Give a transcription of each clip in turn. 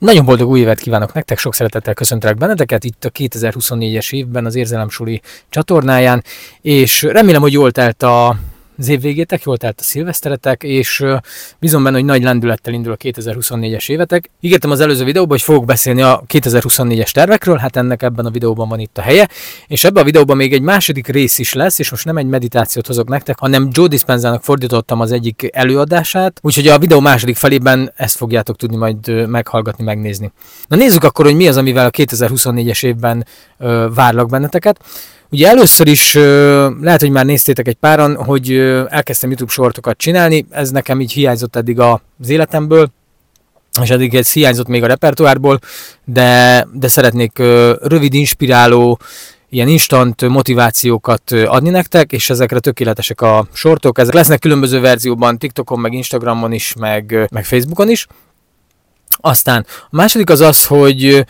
Nagyon boldog új évet kívánok nektek, sok szeretettel köszöntelek benneteket itt a 2024-es évben az Érzelemsuli csatornáján, és remélem, hogy jól telt a az év végétek, jól telt a szilveszteretek, és bízom benne, hogy nagy lendülettel indul a 2024-es évetek. Ígértem az előző videóban, hogy fogok beszélni a 2024-es tervekről, hát ennek ebben a videóban van itt a helye, és ebben a videóban még egy második rész is lesz, és most nem egy meditációt hozok nektek, hanem Joe Dispenzának fordítottam az egyik előadását, úgyhogy a videó második felében ezt fogjátok tudni majd meghallgatni, megnézni. Na nézzük akkor, hogy mi az, amivel a 2024-es évben ö, várlak benneteket. Ugye először is lehet, hogy már néztétek egy páran, hogy elkezdtem YouTube sortokat csinálni, ez nekem így hiányzott eddig az életemből, és eddig ez hiányzott még a repertoárból, de, de szeretnék rövid, inspiráló, ilyen instant motivációkat adni nektek, és ezekre tökéletesek a sortok. Ezek lesznek különböző verzióban TikTokon, meg Instagramon is, meg, meg Facebookon is. Aztán a második az az, hogy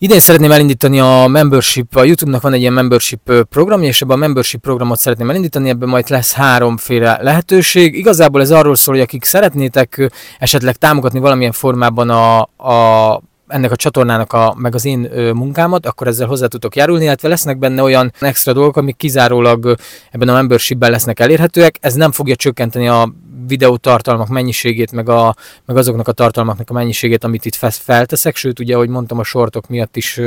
Idén szeretném elindítani a membership, a YouTube-nak van egy ilyen membership programja, és ebben a membership programot szeretném elindítani, ebben majd lesz háromféle lehetőség. Igazából ez arról szól, hogy akik szeretnétek esetleg támogatni valamilyen formában a, a ennek a csatornának a, meg az én ö, munkámat, akkor ezzel hozzá tudok járulni, illetve lesznek benne olyan extra dolgok, amik kizárólag ebben a membershipben lesznek elérhetőek. Ez nem fogja csökkenteni a videótartalmak mennyiségét, meg, a, meg azoknak a tartalmaknak a mennyiségét, amit itt felteszek, sőt ugye, ahogy mondtam, a sortok miatt is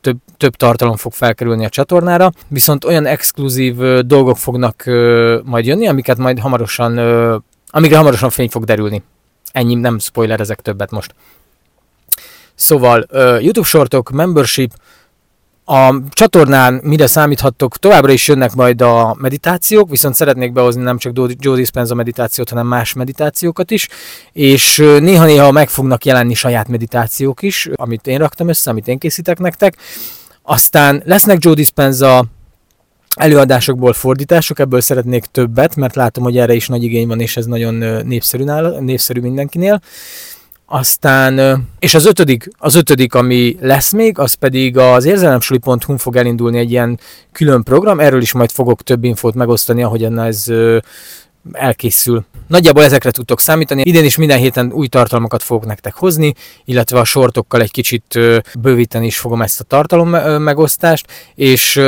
több, több tartalom fog felkerülni a csatornára, viszont olyan exkluzív dolgok fognak majd jönni, amiket majd hamarosan, amikre hamarosan fény fog derülni. Ennyi, nem spoiler ezek többet most. Szóval YouTube shortok, membership, a csatornán mire számíthattok, továbbra is jönnek majd a meditációk, viszont szeretnék behozni nem csak Joe Dispenza meditációt, hanem más meditációkat is, és néha-néha meg fognak jelenni saját meditációk is, amit én raktam össze, amit én készítek nektek. Aztán lesznek Joe Dispenza előadásokból fordítások, ebből szeretnék többet, mert látom, hogy erre is nagy igény van, és ez nagyon népszerű, nála, népszerű mindenkinél. Aztán, és az ötödik, az ötödik, ami lesz még, az pedig az érzelemsuli.hu fog elindulni egy ilyen külön program, erről is majd fogok több infót megosztani, ahogyan ez elkészül. Nagyjából ezekre tudtok számítani. Idén is minden héten új tartalmakat fogok nektek hozni, illetve a sortokkal egy kicsit bővíteni is fogom ezt a tartalom megosztást, és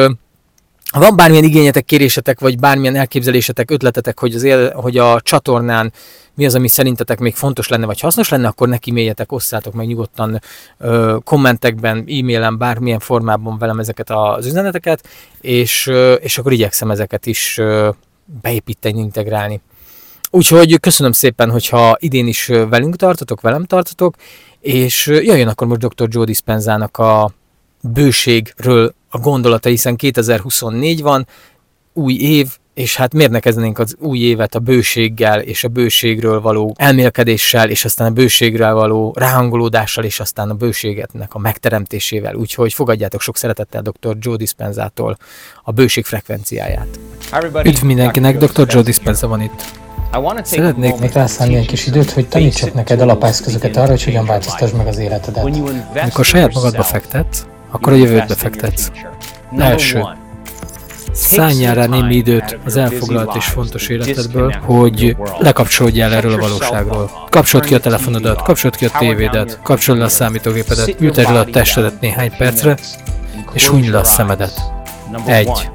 ha van bármilyen igényetek, kérésetek, vagy bármilyen elképzelésetek, ötletetek, hogy, az él, hogy a csatornán mi az, ami szerintetek még fontos lenne, vagy hasznos lenne, akkor neki mélyetek, osszátok meg nyugodtan ö, kommentekben, e-mailen, bármilyen formában velem ezeket az üzeneteket, és, ö, és akkor igyekszem ezeket is ö, beépíteni, integrálni. Úgyhogy köszönöm szépen, hogyha idén is velünk tartotok, velem tartotok, és jöjjön akkor most Dr. Joe Dispenzának a bőségről a gondolata, hiszen 2024 van, új év, és hát miért ne kezdenénk az új évet a bőséggel, és a bőségről való elmélkedéssel, és aztán a bőségről való ráhangolódással, és aztán a bőségetnek a megteremtésével. Úgyhogy fogadjátok sok szeretettel dr. Joe Dispenzától a bőség frekvenciáját. Üdv mindenkinek, dr. Joe Dispenza van itt. Szeretnék még rászállni egy kis időt, hogy tanítsak neked alapászközöket arra, hogy hogyan változtasd meg az életedet. Amikor saját magadba fektetsz, akkor a jövőbe fektetsz. Első. Szálljál rá némi időt az elfoglalt és fontos életedből, hogy lekapcsolódj el erről a valóságról. Kapcsold ki a telefonodat, kapcsold ki a tévédet, kapcsold le a számítógépedet, ültesd le a testedet néhány percre, és hunyd le a szemedet. Egy.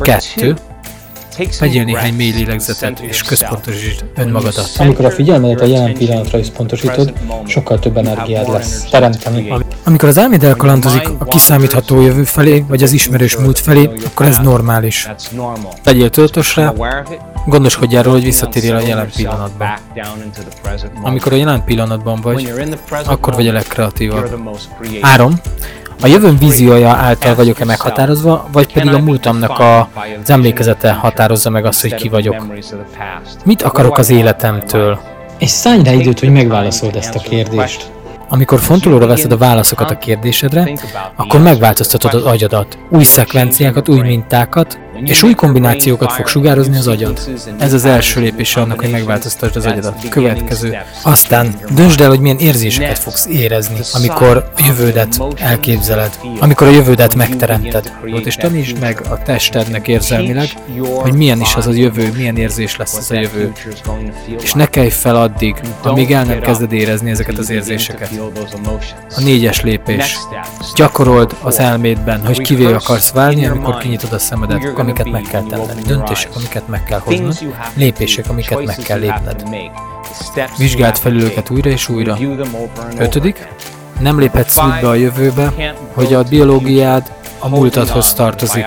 Kettő. Vegyél néhány mély lélegzetet, és központosítsd önmagadat. Amikor a figyelmedet a jelen pillanatra összpontosítod, sokkal több energiád lesz teremteni. Amikor az elméd elkalandozik a kiszámítható jövő felé, vagy az ismerős múlt felé, akkor ez normális. Legyél tudatosra, gondoskodj arról, hogy visszatérjél a jelen pillanatba. Amikor a jelen pillanatban vagy, akkor vagy a legkreatívabb. Három. A jövőm víziója által vagyok-e meghatározva, vagy pedig a múltamnak a, az emlékezete határozza meg azt, hogy ki vagyok? Mit akarok az életemtől? És szállj rá időt, hogy megválaszold ezt a kérdést. Amikor fontolóra veszed a válaszokat a kérdésedre, akkor megváltoztatod az agyadat. Új szekvenciákat, új mintákat, és új kombinációkat fog sugározni az agyad. Ez az első lépés annak, hogy megváltoztasd az agyadat. Következő. Aztán döntsd el, hogy milyen érzéseket fogsz érezni, amikor a jövődet elképzeled, amikor a jövődet megteremted. És tanítsd meg a testednek érzelmileg, hogy milyen is az a jövő, milyen érzés lesz az a jövő. És ne kelj fel addig, amíg el nem kezded érezni ezeket az érzéseket. A négyes lépés. Gyakorold az elmédben, hogy kivé akarsz válni, amikor kinyitod a szemedet, amiket meg kell tenned. Döntések, amiket meg kell hoznod, lépések, amiket meg kell lépned. Vizsgáld felül őket újra és újra. Ötödik, nem léphetsz úgy be a jövőbe, hogy a biológiád a múltadhoz tartozik.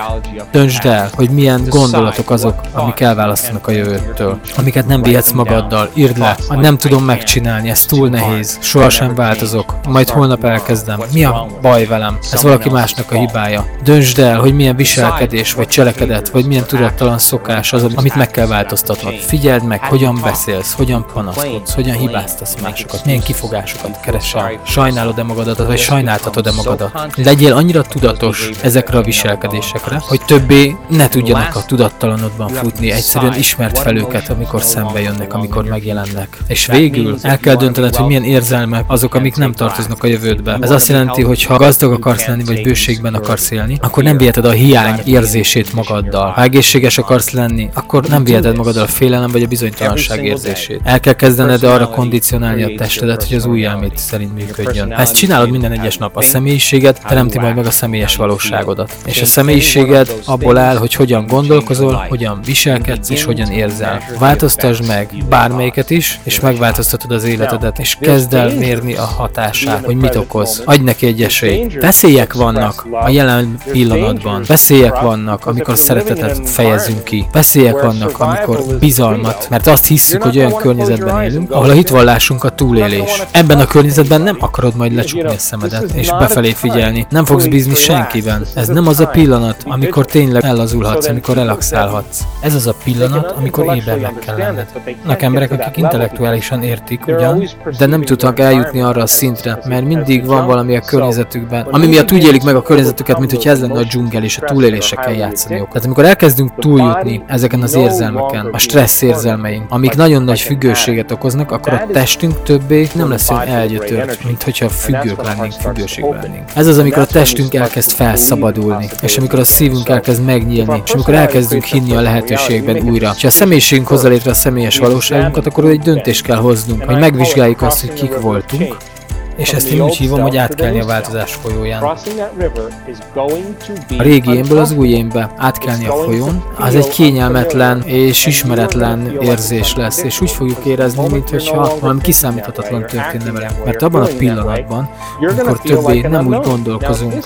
Döntsd el, hogy milyen gondolatok azok, amik elválasztanak a jövőtől, amiket nem vihetsz magaddal. Írd le, nem tudom megcsinálni, ez túl nehéz, sohasem változok, majd holnap elkezdem. Mi a baj velem? Ez valaki másnak a hibája. Döntsd el, hogy milyen viselkedés, vagy cselekedet, vagy milyen tudattalan szokás az, amit meg kell változtatnod. Figyeld meg, hogyan beszélsz, hogyan panaszkodsz, hogyan hibáztasz másokat, milyen kifogásokat keresel. Sajnálod-e magadat, vagy sajnáltatod-e magadat? Legyél annyira tudatos, ezekre a viselkedésekre, hogy többé ne tudjanak a tudattalanodban futni, egyszerűen ismert fel őket, amikor szembe jönnek, amikor megjelennek. És végül el kell döntened, hogy milyen érzelmek azok, amik nem tartoznak a jövődbe. Ez azt jelenti, hogy ha gazdag akarsz lenni, vagy bőségben akarsz élni, akkor nem viheted a hiány érzését magaddal. Ha egészséges akarsz lenni, akkor nem viheted magaddal a félelem vagy a bizonytalanság érzését. El kell kezdened arra kondicionálni a testedet, hogy az új elmét szerint működjön. Ha ezt csinálod minden egyes nap, a személyiséget teremti majd meg a személyes valóság valóságodat. És a személyiséged abból áll, hogy hogyan gondolkozol, hogyan viselkedsz és hogyan érzel. Változtasd meg bármelyiket is, és megváltoztatod az életedet, és kezd el mérni a hatását, hogy mit okoz. Adj neki egy esélyt. Veszélyek vannak a jelen pillanatban. Veszélyek vannak, amikor szeretetet fejezünk ki. Veszélyek vannak, amikor bizalmat, mert azt hisszük, hogy olyan környezetben élünk, ahol a hitvallásunk a túlélés. Ebben a környezetben nem akarod majd lecsukni a szemedet, és befelé figyelni. Nem fogsz bízni senkiben, igen, ez nem az a pillanat, amikor tényleg ellazulhatsz, amikor relaxálhatsz. Ez az a pillanat, amikor ébernek kell lenned. Vannak emberek, akik intellektuálisan értik ugyan, de nem tudnak eljutni arra a szintre, mert mindig van valami a környezetükben, ami miatt úgy élik meg a környezetüket, mint hogy ez lenne a dzsungel és a túlélésekkel játszaniuk. Tehát amikor elkezdünk túljutni ezeken az érzelmeken, a stressz érzelmeink, amik nagyon nagy függőséget okoznak, akkor a testünk többé nem lesz olyan elgyötört, mint hogyha függők lennénk, függőségben lennénk. Ez az, amikor a testünk elkezd felszállni szabadulni, és amikor a szívünk elkezd megnyílni, és amikor elkezdünk hinni a lehetőségben újra. Ha a személyiségünk hozza létre a személyes valóságunkat, akkor egy döntést kell hoznunk, hogy megvizsgáljuk azt, hogy kik voltunk, és ezt én úgy hívom, hogy átkelni a változás folyóján. A régi énből az új énbe átkelni a folyón, az egy kényelmetlen és ismeretlen érzés lesz, és úgy fogjuk érezni, mintha valami kiszámíthatatlan történne velem. Mert abban a pillanatban, amikor többé nem úgy gondolkozunk,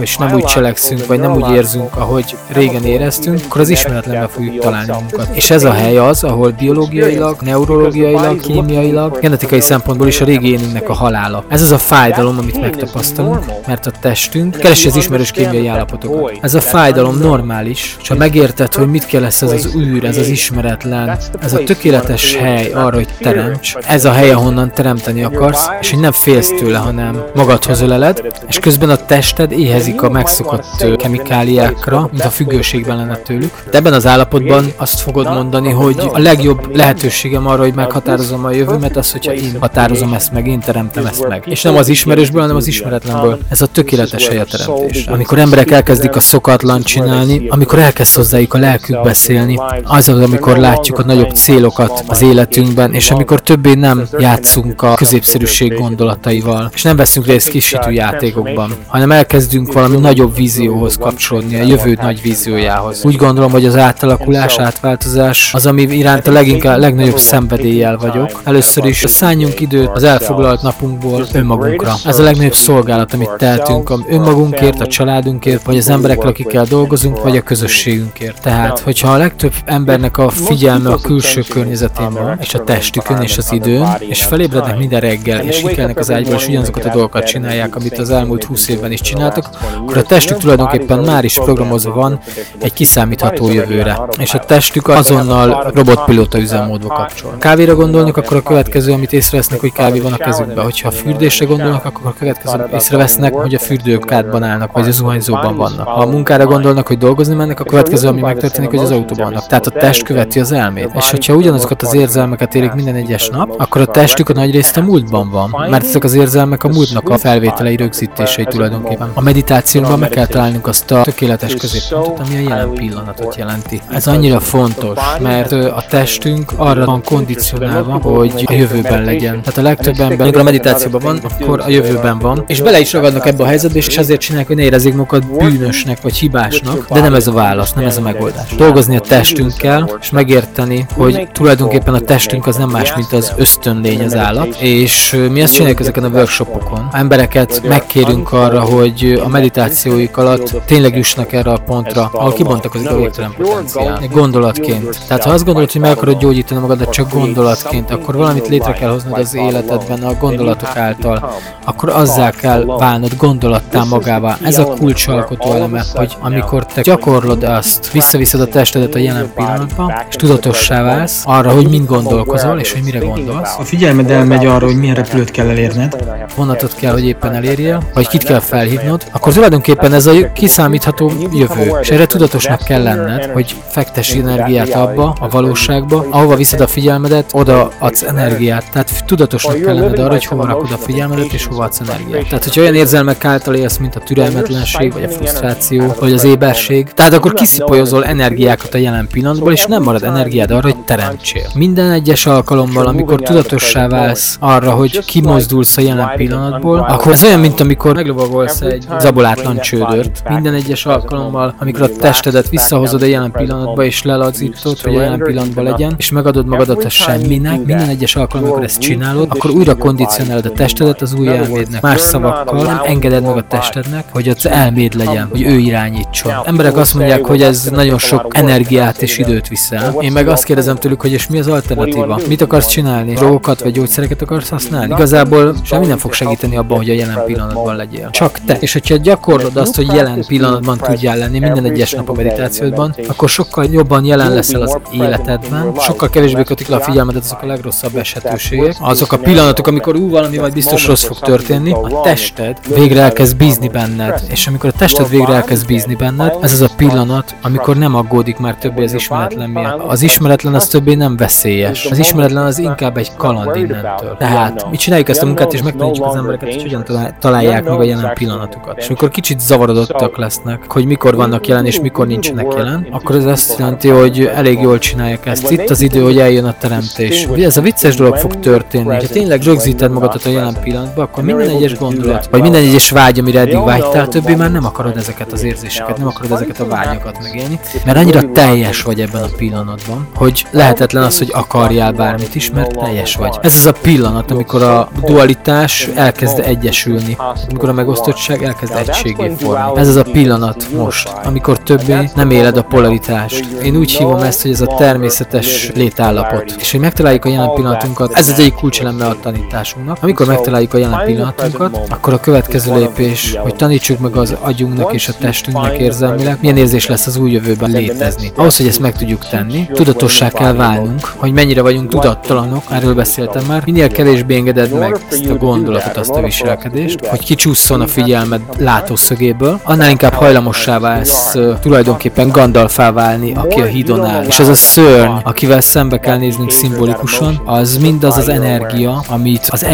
és nem úgy cselekszünk, vagy nem úgy érzünk, ahogy régen éreztünk, akkor az ismeretlenbe fogjuk találni magunkat. És ez a hely az, ahol biológiailag, neurológiailag, kémiailag, genetikai szempontból is a régi énünknek a halála. Ez az a fájdalom, amit megtapasztalunk, mert a testünk keresi az ismerős kémiai állapotokat. Ez a fájdalom normális, és ha megérted, hogy mit kell lesz ez az űr, ez az ismeretlen, ez a tökéletes hely arra, hogy teremts, ez a hely, ahonnan teremteni akarsz, és hogy nem félsz tőle, hanem magadhoz öleled, és közben a tested éhezik a megszokott kemikáliákra, mint a függőségben lenne tőlük. De ebben az állapotban azt fogod mondani, hogy a legjobb lehetőségem arra, hogy meghatározom a jövőmet, az, hogyha én határozom ezt meg, én teremtem ezt meg. És nem az ismerősből, hanem az ismeretlenből. Ez a tökéletes helyeteremtés. Amikor emberek elkezdik a szokatlan csinálni, amikor elkezd hozzájuk a lelkük beszélni, az az, amikor látjuk a nagyobb célokat az életünkben, és amikor többé nem játszunk a középszerűség gondolataival, és nem veszünk részt kisítő játékokban, hanem elkezdünk valami nagyobb vízióhoz kapcsolódni, a jövő nagy víziójához. Úgy gondolom, hogy az átalakulás, átváltozás az, ami iránt a leginkább legnagyobb szenvedéllyel vagyok. Először is szálljunk időt az elfoglalt napunkból önmagunkra. Ez a legnagyobb szolgálat, amit tehetünk a önmagunkért, a családunkért, vagy az emberekkel, akikkel dolgozunk, vagy a közösségünkért. Tehát, hogyha a legtöbb embernek a figyelme a külső környezetén van, és a testükön és az időn, és felébrednek minden reggel, és kikelnek az ágyból, és ugyanazokat a dolgokat csinálják, amit az elmúlt 20 évben is csináltak, akkor a testük tulajdonképpen már is programozva van egy kiszámítható jövőre. És a testük azonnal robotpilóta üzemmódba kapcsol. Kávéra gondolnak, akkor a következő, amit észrevesznek, hogy kávé van a kezükbe. Hogyha fürdésre gondolnak, akkor a következő észrevesznek, hogy a fürdőkádban állnak, vagy a zuhanyzóban vannak. Ha a munkára gondolnak, hogy dolgozni mennek, a következő, ami megtörténik, hogy az autóban vannak. Tehát a test követi az elmét. És hogyha ugyanazokat az érzelmeket érik minden egyes nap, akkor a testük a nagy részt a múltban van, mert ezek az érzelmek a múltnak a felvételei rögzítései tulajdonképpen. A meditációban meg kell találnunk azt a tökéletes középpontot, ami a jelen pillanatot jelenti. Ez annyira fontos, mert a testünk arra van kondicionálva, hogy a jövőben legyen. Tehát a legtöbb ember, amikor a meditációban van, akkor a jövőben van, és bele is ragadnak ebbe a helyzetbe, és azért csinálják, hogy ne érezzék magukat bűnösnek vagy hibásnak, de nem ez a válasz, nem ez a megoldás. Dolgozni a testünkkel, és megérteni, hogy tulajdonképpen a testünk az nem más, mint az ösztönlény az állat, és mi azt csináljuk ezeken a workshopokon. A embereket megkérünk arra, hogy a meditációik alatt tényleg jussanak erre a pontra, ahol kibontakozik a végtelen potenciál. Gondolatként. Tehát ha azt gondolod, hogy meg akarod gyógyítani magadat csak gondolatként, akkor valamit létre kell hoznod az életedben a gondolatok által, akkor azzá kell válnod gondolattá magává. Ez a kulcsalkotó eleme, hogy amikor te gyakorlod azt, visszaviszed a testedet a jelen pillanatba, és tudatossá válsz arra, hogy mind gondolkozol, és hogy mire gondolsz. A figyelmed elmegy arra, hogy milyen repülőt kell elérned. Vonatot kell, hogy éppen elérjél, vagy kit kell felhívnod, akkor tulajdonképpen ez a kiszámítható jövő. És erre tudatosnak kell lenned, hogy fektessi energiát abba, a valóságba, ahova viszed a figyelmedet, oda adsz energiát. Tehát tudatosnak kell lenned arra, hogy hova rakod a figyelmedet, és hova adsz energiát. Tehát, hogy olyan érzelmek által élsz, mint a türelmetlenség, vagy a frusztráció, vagy az éberség, tehát akkor kiszipolyozol energiákat a jelen pillanatból, és nem marad energiád arra, hogy teremtsél. Minden egyes alkalommal, amikor tudatossá válsz arra, hogy kimozdulsz a jelen pillanatból, akkor ez olyan, mint amikor meglovagolsz egy zabolátlan csődört. Minden egyes alkalommal, amikor a testedet visszahozod a jelen pillanatba, és lelazítod, hogy a jelen pillanatban legyen, és megadod magadat a semminek, minden egyes alkalommal, amikor ezt csinálod, akkor újra kondicionálod a testedet az új elmédnek. Más szavakkal nem engeded meg a testednek, hogy az elméd legyen, hogy ő irányítson. Emberek azt mondják, hogy ez nagyon sok energiát és időt viszel. Én meg azt kérdezem tőlük, hogy és mi az alternatíva? Mit akarsz csinálni? Drogokat vagy gyógyszereket akarsz használni? Igazából semmi nem fog segíteni abban, hogy a jelen pillanatban legyél. Csak te. És hogyha gyakorlod azt, hogy jelen pillanatban tudjál lenni minden egyes nap a meditációdban, akkor sokkal jobban jelen leszel az életedben, sokkal kevésbé kötik le a figyelmedet azok a legrosszabb esetőségek, azok a pillanatok, amikor ú, valami majd biztos rossz fog történni, a tested végre elkezd bízni benned, és amikor a tested végre elkezd bízni benned, ez az a pillanat, amikor nem aggódik már többé az ismeretlen miatt. Az ismeretlen az többé nem veszélyes. Az ismeretlen az inkább egy kaland innentől. Tehát mi csináljuk ezt a munkát, és megtanítjuk az embereket, hogy hogyan találják meg a jelen pillanatukat. És amikor kicsit zavarodottak lesznek, hogy mikor vannak jelen és mikor nincsenek jelen, akkor ez azt jelenti, hogy elég jól csinálják ezt. Itt az idő, hogy eljön a teremtés. Ez a vicces dolog fog történni. Ha tényleg rögzíted magadat a jelen pillanatban, akkor minden egyes gondolat, vagy minden egyes vágy, amire eddig vágytál, többé már nem akarod ezeket az érzéseket, nem akarod ezeket a vágyakat megélni, mert annyira teljes vagy ebben a pillanatban, hogy lehetetlen az, hogy akarjál bármit is, mert teljes vagy. Ez az a pillanat, amikor a dualitás elkezd egyesülni, amikor a megosztottság elkezd egységé formálni. Ez az a pillanat most, amikor többé nem éled a polaritást. Én úgy hívom ezt, hogy ez a természetes létállapot. És hogy megtaláljuk a jelen pillanatunkat, ez egy egyik kulcseleme a tanításunknak. Amikor megtaláljuk a jelen pillanatunkat, akkor a következő lépés, hogy tanítsuk meg az agyunknak és a testünknek érzelmileg, milyen érzés lesz az új jövőben létezni. Ahhoz, hogy ezt meg tudjuk tenni, tudatossá kell válnunk, hogy mennyire vagyunk tudattalanok, erről beszéltem már, minél kevésbé engeded meg ezt a gondolatot, azt a viselkedést, hogy kicsusszon a figyelmed látószögéből, annál inkább hajlamossá válsz tulajdonképpen Gandalfá válni, aki a hídon áll. És az a szörny, akivel szembe kell néznünk szimbolikusan, az mindaz az energia, amit az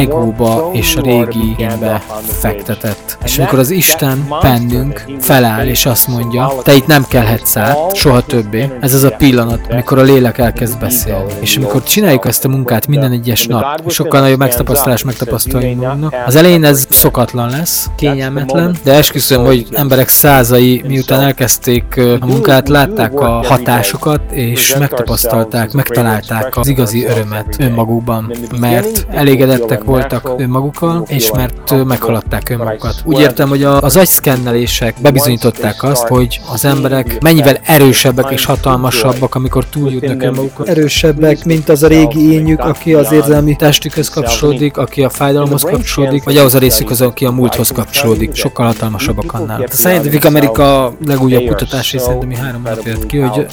egóba és a régi énbe fektetett. És amikor az Isten bennünk feláll és azt mondja, te itt nem kelhetsz át, soha többé, ez az a pillanat, amikor a lélek elkezd beszélni. És amikor csináljuk ezt a munkát minden egyes nap, sokkal nagyobb megtapasztalás megtapasztaljuk magunknak. Az elején ez szokatlan lesz, kényelmetlen, de esküszöm, hogy emberek százai miután elkezdték a munkát, látták a hatásokat, és megtapasztalták, megtalálták az igazi örömet önmagukban, mert elégedettek voltak önmagukkal, és mert meghaladták önmagukat. Úgy értem, hogy az agyszkennelések bebizonyították azt, hogy az emberek mennyivel erősebbek és hatalmasabbak, amikor túljutnak önmagukat. Erősebbek, mint az a régi énjük, aki az érzelmi testükhöz kapcsolódik, aki a fájdalomhoz kapcsolódik, vagy ahhoz a részükhöz, aki a múlthoz kapcsolódik. Sokkal hatalmasabbak annál. A Scientific America legújabb kutatási szerintem három nap jött ki, hogy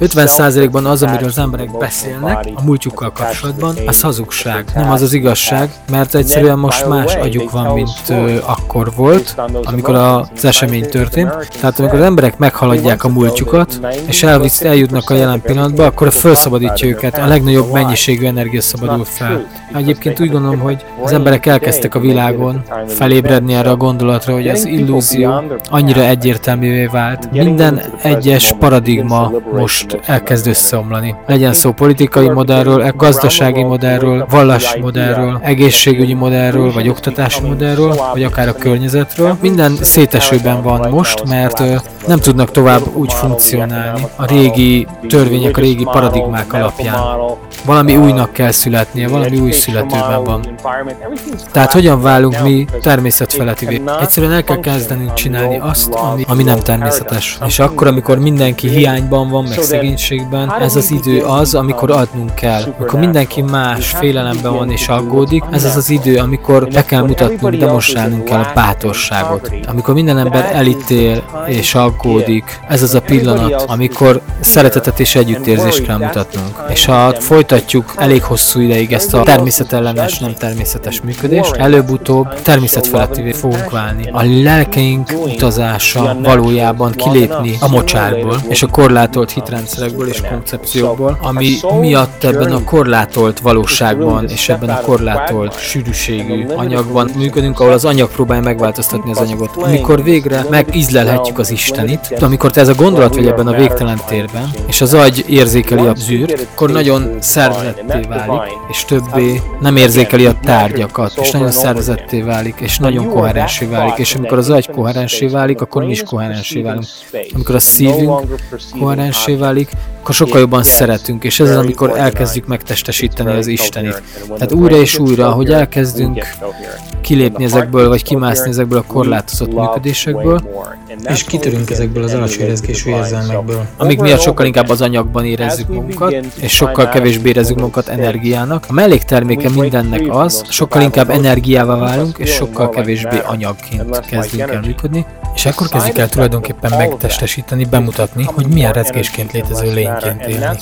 50%-ban az, amiről az emberek beszélnek a múltjukkal kapcsolatban, az hazugság. Nem az az igazság, mert egyszerűen most más agyuk van, mint ö, akkor volt, amikor az esemény történt. Tehát amikor az emberek meghaladják a múltjukat, és elvisz, eljutnak a jelen pillanatba, akkor felszabadítja őket, a legnagyobb mennyiségű energia szabadul fel. Egyébként úgy gondolom, hogy az emberek elkezdtek a világon felébredni erre a gondolatra, hogy az illúzió annyira egyértelművé vált. Minden egyes paradigma most elkezd összeomlani. Legyen szó politikai modellről, gazdasági modellről, vallási modellről, egészségügyi modellről, vagy oktatási modellről, vagy akár a környezetről. Minden szétesőben van most, mert nem tudnak tovább úgy funkcionálni a régi törvények, a régi paradigmák alapján. Valami újnak kell születnie, valami új születőben van. Tehát hogyan válunk mi természetfeletivé? Egyszerűen el kell kezdenünk csinálni azt, ami, ami nem természetes. És akkor, amikor mindenki hiányban van, meg szegénységben, ez az idő az, amikor adnunk kell. Amikor mindenki más félelemben van és aggódik, ez az az idő, amikor be kell mutatnunk, demonstrálnunk kell a bátorságot. Amikor minden ember elítél és aggódik, ez az a pillanat, amikor szeretetet és együttérzést kell mutatnunk. És ha folytatjuk elég hosszú ideig ezt a természetellenes, nem természetes működést, előbb-utóbb természetfelettivé fogunk válni. A lelkeink utazása valójában kilépni a mocsárból és a korlátolt hitrendszerekből és koncepciókból, ami miatt ebben a korlátolt valóságban és ebben a korlátolt sűrűségű anyagban működünk, ahol az anyag próbálja megváltoztatni az anyagot. Amikor végre megízlelhetjük az Istenit, amikor ez a gondolat vagy ebben a végtelen térben, és az agy érzékeli a zűrt, akkor nagyon szervezetté válik, és többé nem érzékeli a tárgyakat, és nagyon szervezetté válik, és nagyon koherensé válik, és amikor az agy koherensé válik, akkor mi is koherensé válunk. Amikor a szívünk koherensé válik, akkor sokkal jobban szeretünk, és ez az, amikor elkezdjük megtestesíteni az Istenit. Tehát újra és újra, hogy elkezdünk kilépni ezekből, vagy kimászni ezekből a korlátozott működésekből, és kitörünk ezekből az alacsony rezgésű érzelmekből. Amik miatt sokkal inkább az anyagban érezzük magunkat, és sokkal kevésbé érezzük magunkat energiának. A mellékterméke mindennek az, sokkal inkább energiává válunk, és sokkal kevésbé anyagként kezdünk el működni, és akkor kezdjük el tulajdonképpen megtestesíteni, bemutatni, hogy milyen rezgésként létező lényként élni.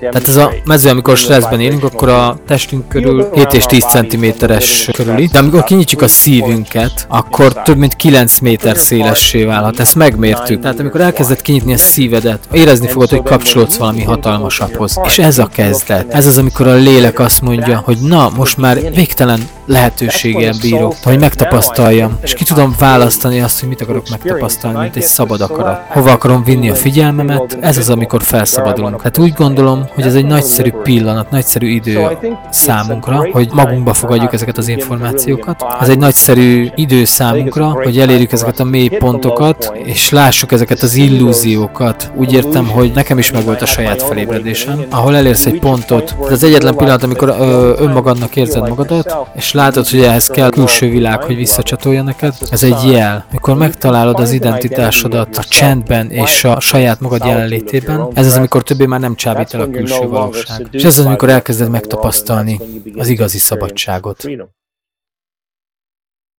Tehát ez a mező, amikor stresszben élünk, akkor a testünk körül 7 és 10 cm-es körüli, de amikor kinyitjuk a szívünket, akkor több mint 9 méter szélessé válhat. Ezt megmértük. Tehát amikor elkezded kinyitni a szívedet, érezni fogod, hogy kapcsolódsz valami hatalmasabbhoz. És ez a kezdet. Ez az, amikor a lélek azt mondja, hogy na, most már végtelen lehetőséggel bírok, hogy megtapasztaljam, és ki tudom választani azt, hogy mit akarok megtapasztalni, mint egy szabad akarat. Hova akarom vinni a figyelmemet, ez az, amikor felszabadulunk. Hát úgy gondolom, hogy ez egy nagyszerű pillanat, nagyszerű idő számunkra, hogy magunkba fogadjuk ezeket az információkat. Ez egy nagyszerű idő számunkra, hogy elérjük ezeket a mély pontokat, és lássuk ezeket az illúziókat. Úgy értem, hogy nekem is megvolt a saját felébredésem, ahol elérsz egy pontot, ez az egyetlen pillanat, amikor ö, önmagadnak érzed magadat, és látod, hogy ehhez kell külső világ, hogy visszacsatolja neked. Ez egy jel. Mikor megtalálod az identitásodat a csendben és a saját magad jelenlétében, ez az, amikor többé már nem csábít el a külső valóság. És ez az, amikor elkezded megtapasztalni az igazi szabadságot.